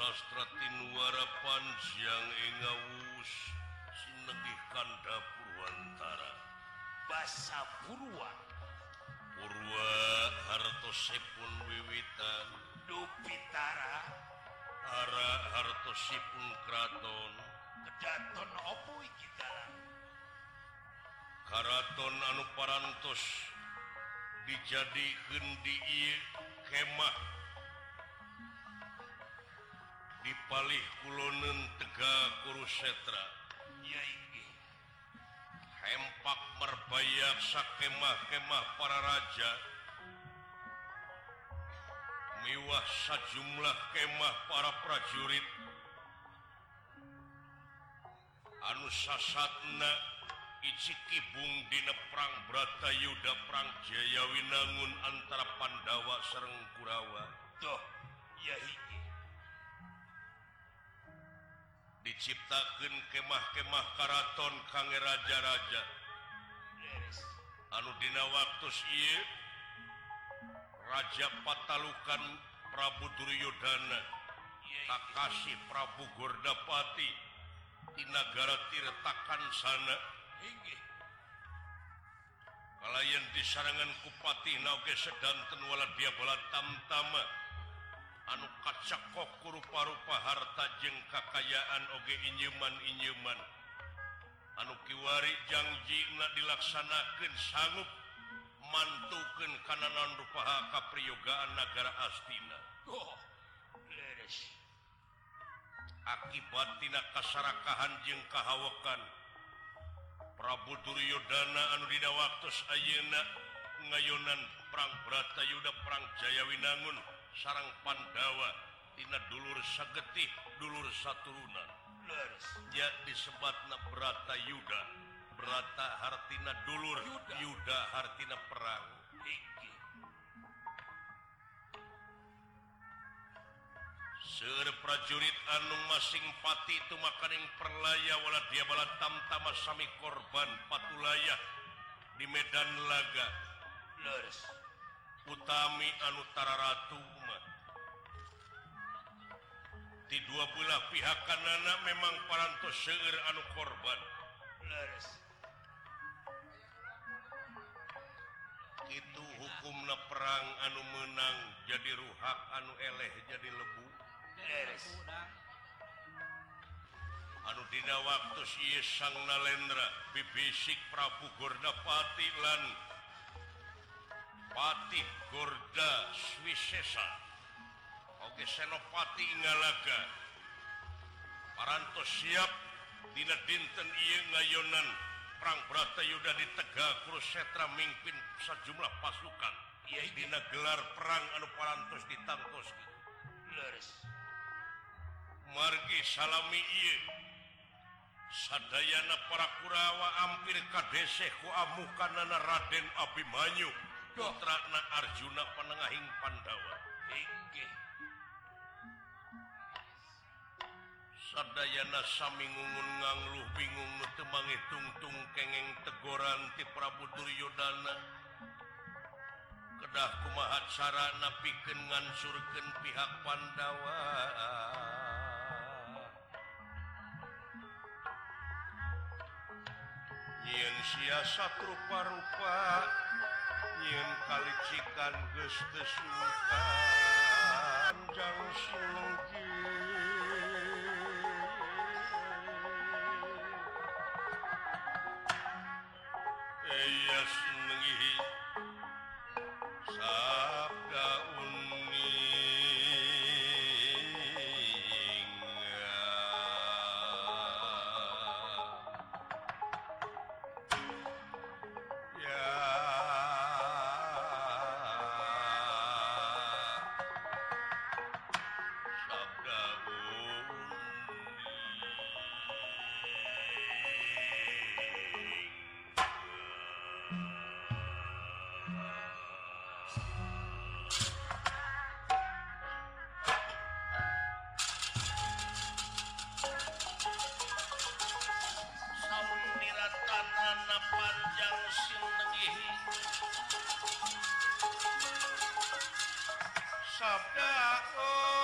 sastra tinuara panjang Engawus Sinegih Kanda Purwantara Basa Purwa. Purwa hartosipun wiwitan. Dupitara. Ara hartosipun kraton. Kedaton opo iki dalam Karaton anu parantos. Dijadikan di kemah dipalih kulonen Kulonun Tegakkurusetra hempak merbayak sakemah-kemah para raja. Miwah sajumlah kemah para prajurit. Anu anusasatna Icikibung Dina perang Bratayuda perang Jayawinangun antara Pandawa Sereng Kurawa toh Yai diciptakan kemah-kemah Karaton Kange raja-raja. Anu Dina waktu Iye, Raja Patalukan Prabu Duryudana Takasi Prabu Gordapati di negara Tirtakan sana. Kalian di serangan kupati nauge Sedanten wala dia bala tamtama. anu kacakok rupa-rupa harta jeng kakayaan oge inyeman inyeman anu kiwari janji na dilaksanakan sanggup mantukan kananan rupa kapriyogaan negara Astina. Oh, akibat tina kasarakahan jeng kahawakan Prabu Duryodana anu dina waktu ayeuna ngayonan perang Bratayuda perang Jayawinangun. sarang Pandawa Tina dulur sagetih dulur saturunan ya disebatna Brata Yuda. Brata Hartina dulur Yuda, Yuda Hartina perang. Iki. Seur prajurit anu masing pati itu makaning perlaya wala dia bala tamtama sami korban patulaya di Medan Laga. Leres. Utami Anutara Ratu di dua belah pihak kanana memang parantos seger anu korban. Itu hukumnya perang anu menang jadi ruhak anu eleh jadi lebu. Anu dina waktu si sang nalendra bibisik Prabu Gorda Patilan Patih Gorda Swisesa Oke senopati ngalaga. Parantos siap Dina dinten Iyonan perang berata Yuda di Tegak Kurusetra mimpin sejumlah pasukan. Iya Dina gelar perang anu parantos ditangtos Margi salami iye. Sadayana para Kurawa Ampir kadeseh ku amukanana Raden Abimanyu. Putrana Arjuna penengahing Pandawa. Inggih Sadayana Samingungun ngangluh bingung nutemangi tungtung kengeng tegoran ti Prabu Duryodana Kedah kumahat sarana pikeun ngansurkeun pihak Pandawa. Nyen siasat rupa-rupa nyen kalicikan geus teu sultan jang sulungki Yes, O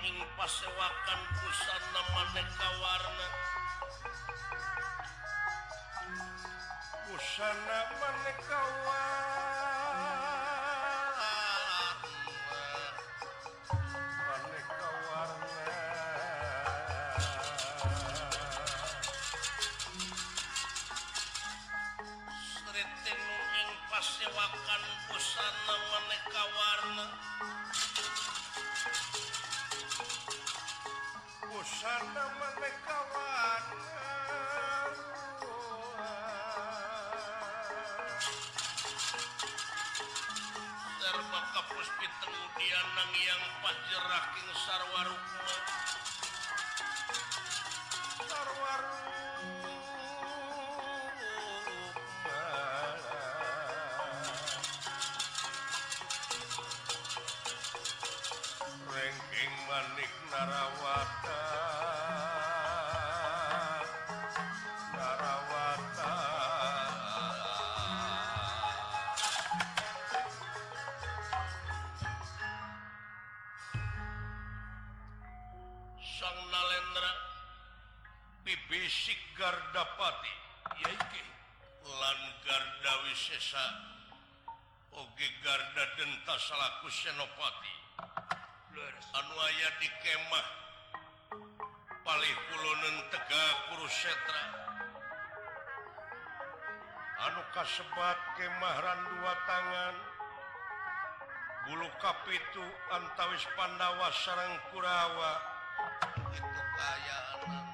ing pasewakan busana maneka warna. Busana maneka warna. Maneka warna. Stritinun ing pasewakan busana sarta manekawan terbakap puspit kemudian nang yang pajerah king sarwaruka fisik Gardapati Garda Wisesa. Oge Garda denta salahku Senopati. Anwaya di kemah. Paling Kulonen Tegak Kurusetra anu kasebat kemahran dua tangan. Bulu kapitu antawis Pandawa sarang Kurawa. Itu kayaan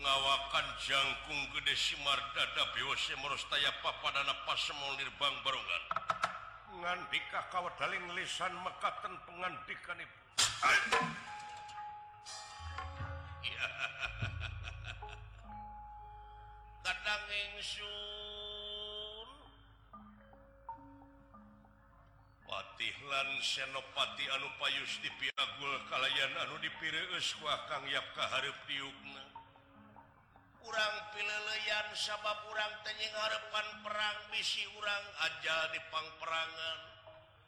pengawakan jangkung gede Simar dada papadana pasemoirbang Barungan. Ngandika kawat daling lisan mekaten pengandikan Ibu. Kadang ingsun Patihlan Senopati Anu Payus di Piagul kalayan Anu dipirius Kang yap Harep diukna. kurang pileleyan sabab kurang tenying harepan perang bisi urang aja dipangperangan.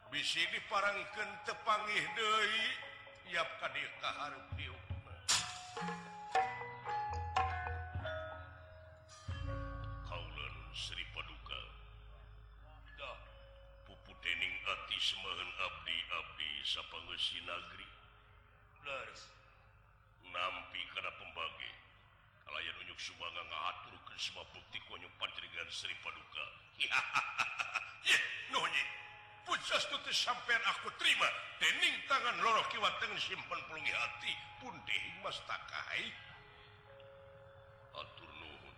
Bisi diparangken tepangih Dehi yap kadkahar kaulan Sri Paduka. Pupu dening ati semahan Abdi Abdi sapangesi Nagri. Sri Paduka. Sampai aku terima. Dening tangan loro kiwa teng simpen pelungi hati. Pun punding mas takai atur nuhun.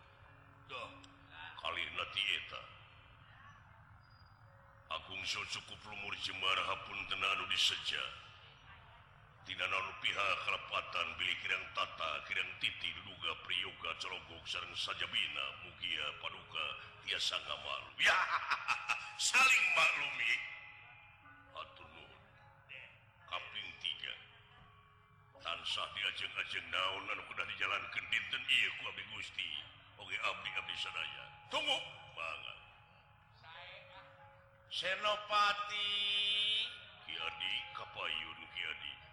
Dah kali nanti eta Agung so cukup lumur jemara pun tenanu diseja. pihak kerapatan bilik Kirang tata Kirang titi duga Priyoga Cologok sarang saja Bina Mugia Paduka tiasa ngamal. Ya saling maklumi. Atunun kaping tiga. Tansah diajeng-ajeng naon anu kudah dijalankan dinten? Iya ku abdi gusti. Oge abdi abdi sadaya. Tunggu. Banget Senopati. Kiadi Kapayun Kiadi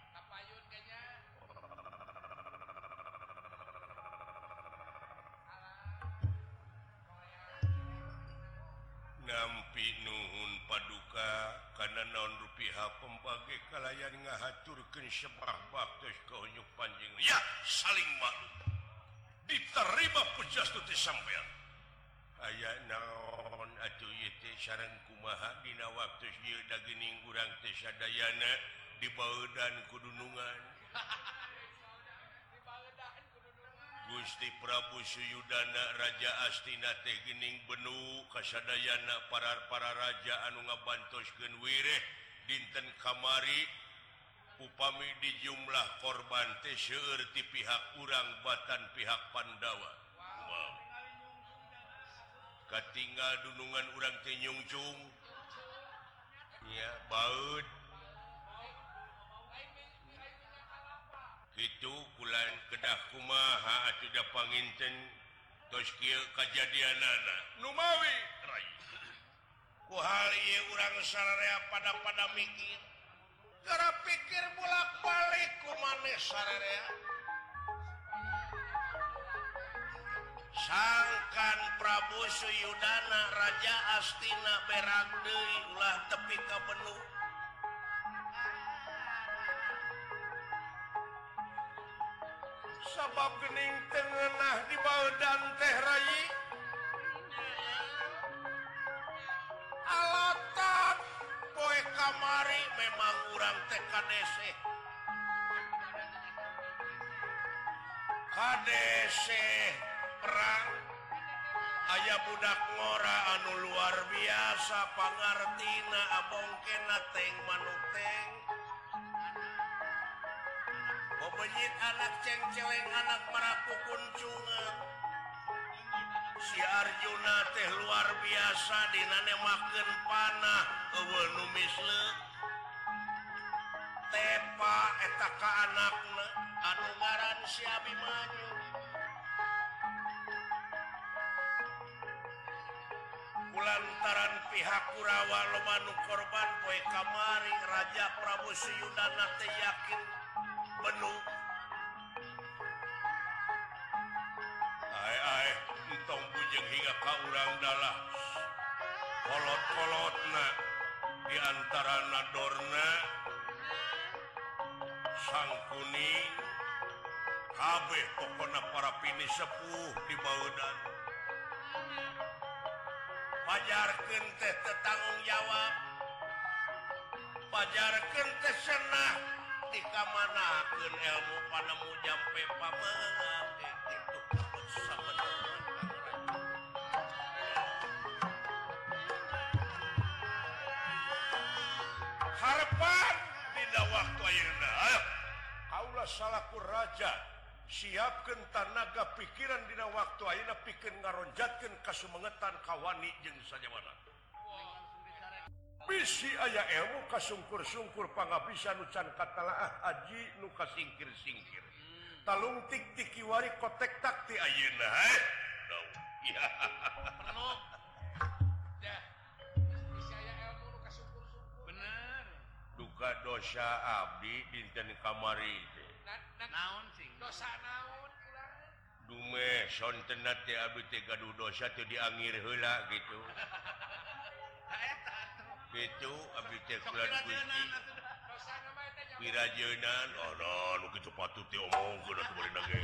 disebar baptis kenyuk panjang ya saling malu diterima pujastuti sampean. Aya naon atuh ieu teh sareng kumaha dina waktu ieu dagening urang teh sadayana dibaudan kudunungan Gusti Prabu Suyudana Raja Astina teh gening benu kasadayana para para raja anu ngabantos genwireh dinten kamari upami di jumlah korban tesurti pihak kurang Batan pihak Pandawa. Wow. ketinggal dunungan urang Tenyungjung ya baut itu bulan kedah kumaha sudah panginten toskil kejadian nana Numawi. Rai. Ku hal orang sararea pada pada mikir. karena pikir bolak balik ku manis sangkan Prabu Suyudana Raja Astina berak deui ulah tepi ka benu. sabab gening tengenah di bawah dan teh rayi Ari memang kurang TKDC KDC perang. Ayah budak ngora anu luar biasa pangartina abongkena teng manuteng. Pemenyit anak ceng-celeng anak meraku kuncungan. Si Arjuna teh luar biasa dinane makan panah kewenmis le etaka anak anugaran si Abimanyu lantaran pihak Kurawa Lomanu korban Boy kamari Raja Prabu Siyudana yakin penuh. Entong bujeng hingga kau urang dalah kolot-kolotna diantara nadorna Sang kuning kabeh pokona para pini sepuh di Baudan. Pajarken teh tetanggung jawab. Pajarken teh senah. Di kamanaken ilmu panemu jampe pamengati Barulah salahku raja siapkan tanaga pikiran Dina waktu Aina pikir ngaronjatkan kasumengetan kawani jeng saja mana bisi aya ilmu kasungkur-sungkur pangabisan nucan katalaah Aji nuka singkir-singkir talung tik tiktikiwari kotek takti Ayeuna eh? no. ya. duka dosa Abdi dinten kamari. naon dosa naon dume son tenat ya abdi teh gaduh dosa teu diangir heula gitu. Gitu abdi teh kulan kunci. wirajenan oh no nu kitu patut teh omongkeun atuh bari nage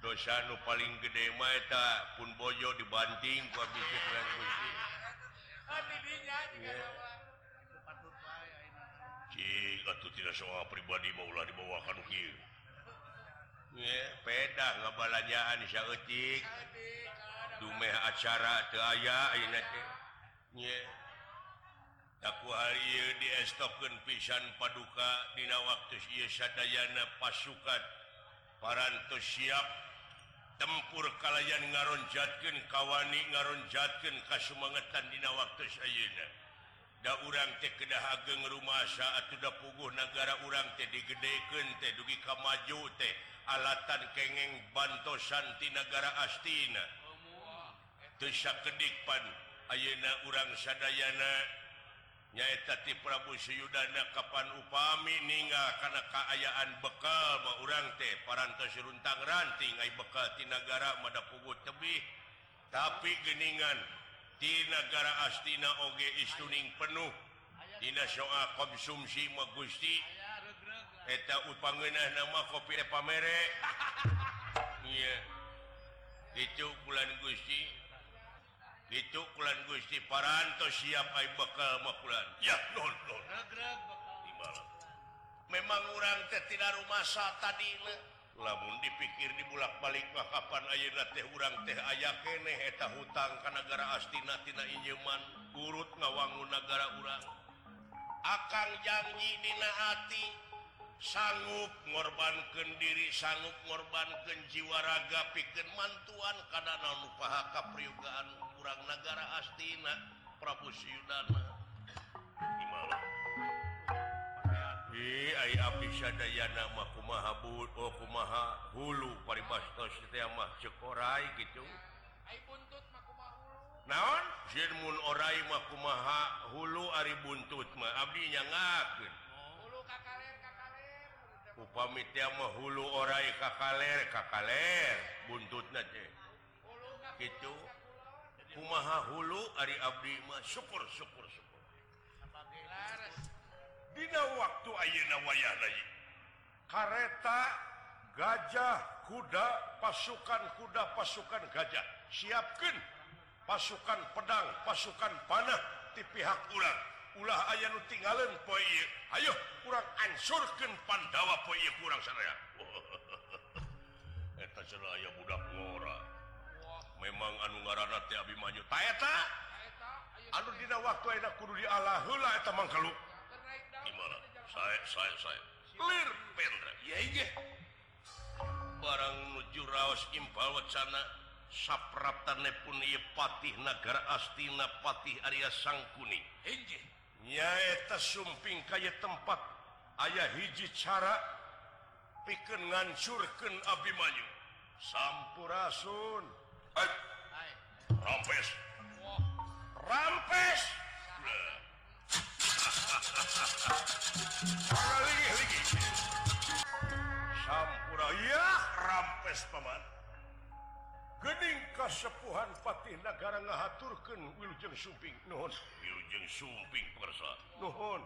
dosa nu paling gede mah eta pun bojo dibanting ku abdi teh kulan kunci. Oh, bibinya juga yeah. atau tidak soal pribadi maulah dibawakan peda kebalanyaan Sytik dumeh acara aya aku hari di stopken pisan paduka Dina waktu Dayana pasukan. Paranto siap tempur kalayan ngaronjatkan kawani ngaronjatkan kasmangetan Dina waktu Sayuna da urang teh kedah ageng rumah saat sudah puguh negara urang teh digedeken teh dugi kamaju teh. Alatan kengeng bantosan ti negara Astina. Tusa kedikpan Ayeuna urang sadayana. Nyaeta ti Prabu Suyudana kapan upami ninggal karena keayaan bekal ma urang teh. Parantos runtang ranting ai bekal ti negara mada puguh tebih. Tapi geningan di negara Astina Oge istuning penuh. Dina soa konsumsi Gusti. Eta upangenah nama kopi pamere. Itu bulan Gusti. Itu bulan Gusti. Paranto siap bakal makulan ya non, non. memang orang ke tidak rumah tadi lamun dipikir di bulak-balik Kapan Ayeuna teh urang teh aya keneeta hutang ke negara astinatina Injeman urut ngawangun negara urang. Akan janji dinaati sanggup ngorban kendiri sanggup ngorban jiwa raga piken mantuan karena lupaha priugaan kurang negara Astina Prabu Syudana gimana pisadaa oh hulu parimahrai gitu. Naonmun oraimakumaha hulu. Ari buntut ma Abdinya ngakin upami hulu orai kakaler kakaler buntut naje gitu. kumaha hulu Ari Abdimah syukur syukur syukur. Dina waktu Ayeuna wayah kareta gajah kuda pasukan kuda pasukan gajah. Siapkan. Pasukan pedang pasukan panah di pihak ulang ulah aya nu tinggalan poe ayo kurang ansurkan Pandawa poe kurang saya eta cenah aya budak ngora. Memang anu ngaranna teh Abimanyu. Ta eta? Anu dina waktu enak kudu dialah heula eta mangkaluk barang nuju Raos Impal wacana sapraptane pun punya Patih negara Astina Patih Arya Sangkuni. Nyaeta sumping kaya tempat ayah hiji cara piken ngancurkan Abimanyu. Sampurasun. Hai. rampes. Rampes. Nah. rampes Paman. Gening kasepuhan Patih negara ngahaturkeun Wilujeng Sumping. Nuhun. Wilujeng Sumping persa Nuhun.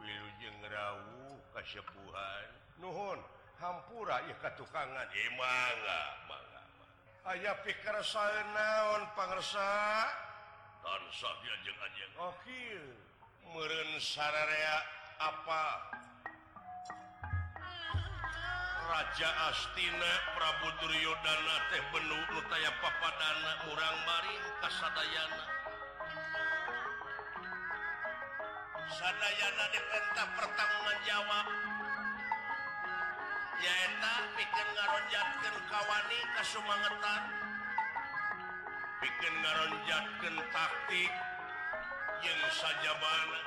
Wilujeng Rawu kasepuhan Nuhun. Hampura ya katukangan. Emang Ayah pikir saya naon pangersa Tansah diajeng-ajeng Akhir oh, merun sararea apa? Raja Astina Prabu Duryodana teh benu Lutaya papadana urang maring kasadayana. Sadayana diperintah pertanggungan jawab. Yaeta bikin ngaronjatkan kawani kasumangetan. Bikin ngaronjatkan taktik. yang saja mana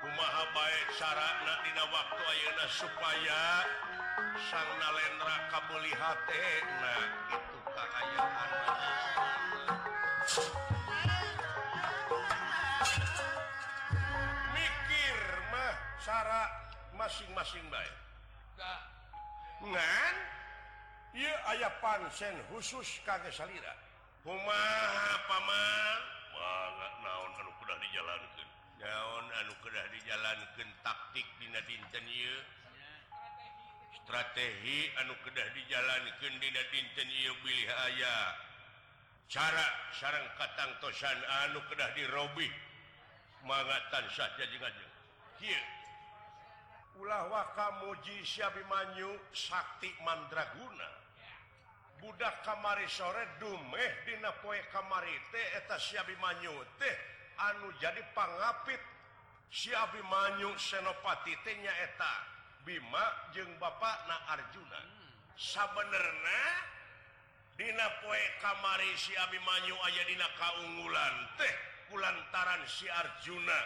kumaha baik sarana dina waktu ayeuna supaya sang nalendra kabeli hatena itu kaayaan mikir mah cara masing-masing baik ngan? Ieu aya pansen khusus kage salira. Kumaha paman? udah dijalankan naon anu udah dijalankan taktik Dina dinten strategi anu kedah dijalankan Dina dinten pilih ayaah cara sarang katang tosan anu kedah dirobi mangatan saja juga ulah waka muji Syabimanyu Sakti Mandraguna. budak kamari sore dumeh Dina poie kamaribimanyu teh anu jadi pangapit. Siabimanyu senopati tehnyaeta Bima jeung Bapak na Arjuna. Hmm. Sabenerna Dina poie kamari siabimanyu aya Dina kaunggulan teh kulantaran si Arjuna.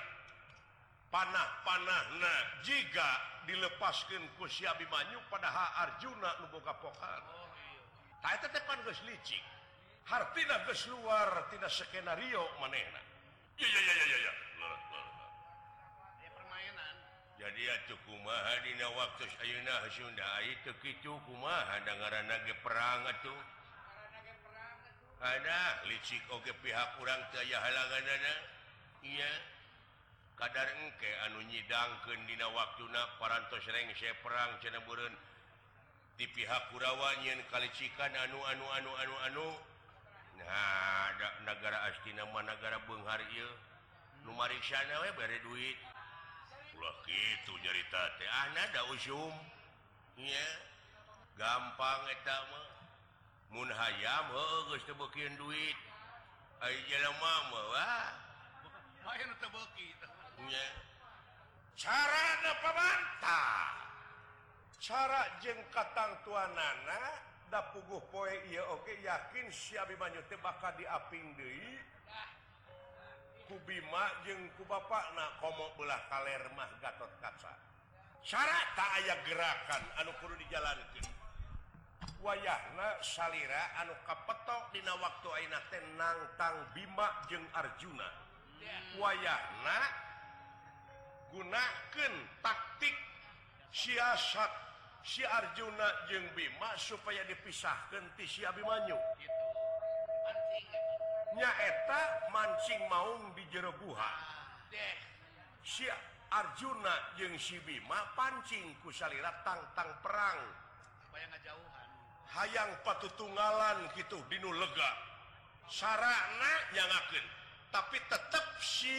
Panah-panah nah jika dilepaskan ku siabimanyu padahal Arjuna lubuka pokan licik. Keluar tidak skenario manehna. Permainan. Jadi cukupdina waktu Ayuna Sunda itu cukupan perang tuh ada licik Oke pihak kurang saya halangan Iya. Kadar engke anu nyidangkandina waktu na parantos reng saya perang Cenaburan di pihak Kurawa Kurawanyian Kalicikan anu anu anu anu anu nah negara astina negara Benghar Numarikana bare duit Ulah gitu nyarita teh ada usum ya gampang etama mun hayam geus teu beukeun duit ai jelema mah wah main teu beuki nya cara pabantah cara jeng katang tua nana da puguh poe iya oke okay, yakin siabi banyu teh bakal diaping deui. Ku Bima jeung ku bapakna komo belah kaler mah Gatot Kaca. Cara tak aya gerakan anu kudu dijalankeun. Wayahna salira anu kapetok dina waktu ayeuna teh nangtang Bima jeung Arjuna. Wayahna gunakan taktik siasat si Arjuna jeung Bima supaya dipisahkan ti si Abimanyu. Nyaeta mancing maung di jerebuha si Arjuna jeung si Bima pancing kusalirat tangtang perang. Hayang patutunggalan gitu Dinu lega. Sarana yangaken tapi tetap si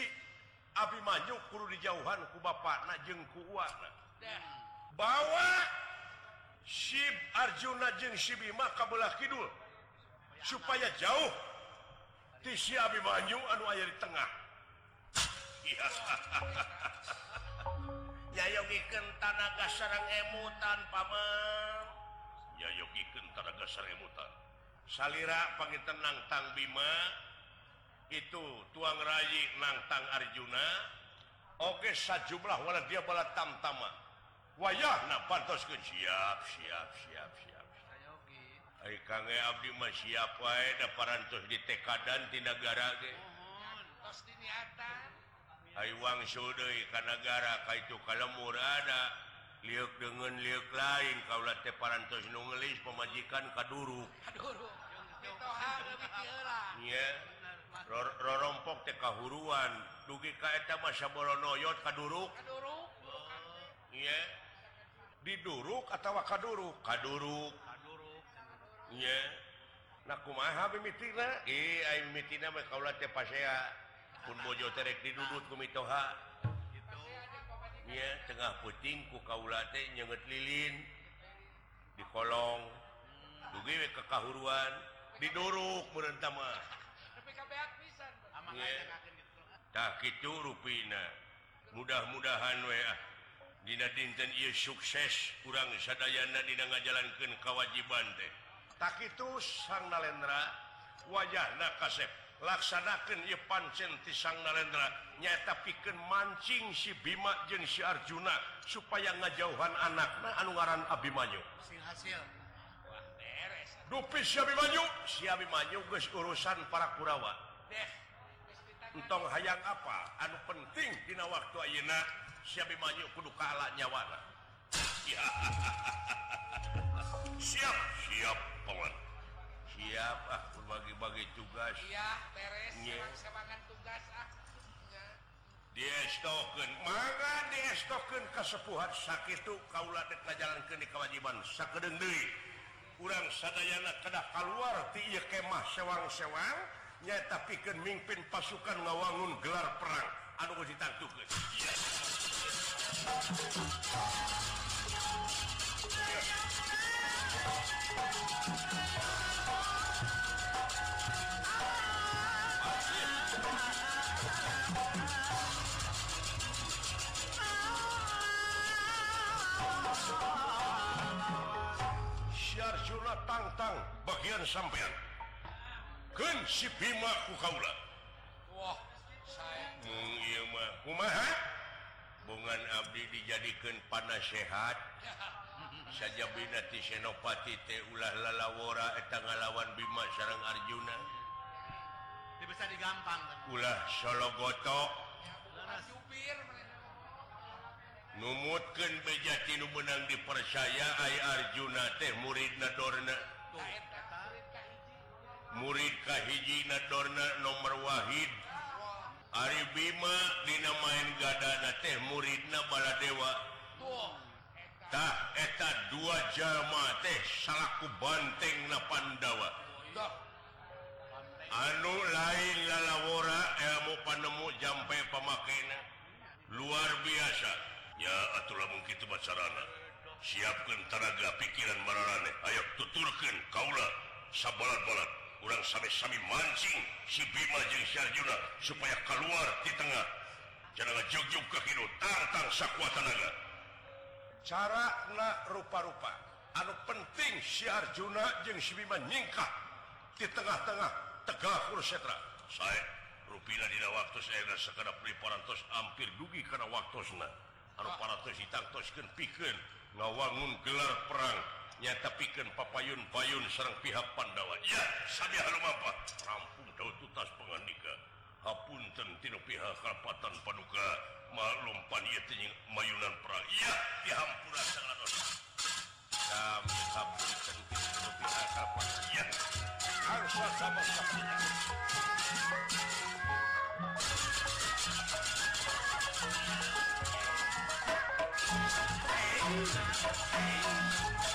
Abimanyu kuru dijauhan ku Bapak jengku bawa Syib Arjuna jeung Sibima Kabelah Kidul. Supaya jauh. Di si Abi anu aya di tengah. Yayogikeun tanaga sareng emutan paman Yayogikeun tanaga sareng emutan. Salira pangiten nangtang Bima. Itu tuang rayi nangtang Arjuna. Oke sajumlah wala dia bala tamtama. wayahna pantos ke? Siap siap siap siap. Hai Abdi mah siap wae da parantos di TK dan tinagara ge. Mohon. Tos diniatan. Haiwang Sudai kanagara ka itu kalemur ada. liuk dengan liuk lain kaula teh parantos nu ngelis pemajikan kaduru Iya. Rorompok teh kahuruan dugi ka eta masa bolonoyot kaduru Iya. diduruk atau kaduruk? Kaduruk. Punjo didudutha tengah puting ku kaulate nyenget lilin. Di kolong. Dugiwe kekahuruan. Diduruk merentama tak itu rupina. Mudah-mudahan wa Dina dinten ia sukses kurang sadayana Dina ngajalankeun kewajiban teh. Tak itu sang nalendra wajahna kasep. Laksanakeun ieu pancen ti sang nalendra nyaeta pikeun mancing si Bima jeung si Arjuna supaya ngajauhan anakna anu ngaran Abimanyu. Hasil hasil. Dupi si Abimanyu. Si Abimanyu geus urusan para Kurawa. Deh. entong hayang apa? Anu penting dina waktu ayeuna. siapju kudu kalah nyawana siap. Siap kawan siap ah berbagi-bagi tugas. Iya beres. Semangat tugas ah. Dia stoken maka dia stoken kesepuhan sakit itu kaulah dek jalan ke di kewajiban. Sakedeng deui. Kurang sadayana kedah keluar ti ieu kemah sewang-sewang nya tapi pikeun mimpin pasukan ngawangun gelar perang. Anu ditangtukeun. Yes. Tangtang bagian sampean. Keun si Bima ku kaula. Wah, saya. Mung ieu mah. Kumaha bungan Abdi dijadikan panas sehat. Saja binati senopati teh ulah lalawora eta ngalawan Bima sarang Arjuna. Bisa digampang. Ulah Solo gotok numutkan bejati nu menang dipercaya ay Arjuna teh murid nadorna. Murid kahiji nadorna nomor wahid. Ari Bima dina main gadana teh muridna Baladewa. Tah eta dua jama teh salaku banteng na Pandawa. Anu lain lalawora ilmu panemu jampe pemakaian luar biasa. Ya atulah mungkin bacarana. Siapkan tenaga pikiran mararane. Ayo tuturkan kaulah sabalat-balat. kurang sami-sami mancing si Bima jeung si Arjuna supaya keluar di tengah. Jangan jogjo ke hidung tantang sakwa tenaga cara na rupa-rupa. Anu penting si Arjuna jeung si Bima nyingkap di tengah-tengah tegak kursetra saya rupina dina waktu saya dan sekedar periparantos hampir dugi karena waktu sana anu ah. parantos hitang toskan pikir ngawangun gelar perang. ya tapikan papayun payun serang pihak Pandawa. Ya rampung daun tutas penganika. Hapun tentino pihak kalpatan paduka maklum panyeting mayunan pra ya dihampura sangat kami hapun tentino pihak kalpatan ya harus sama saksinya Hey, hey.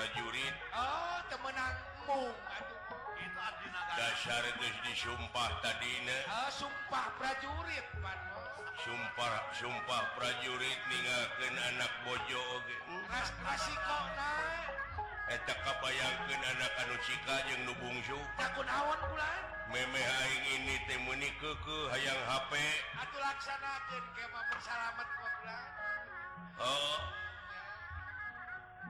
prajurit. Oh temenangmu dasar terus disumpah tadinya oh, sumpah prajurit Sumpah Sumpah prajurit ningken anak bojo eh, bayangkan anak anu anucika yang lubungsu takut awan bulan eh. meme ini temuni keku hayang HP Aduh laksanakan ke bersalamat bulan. Eh. Oh.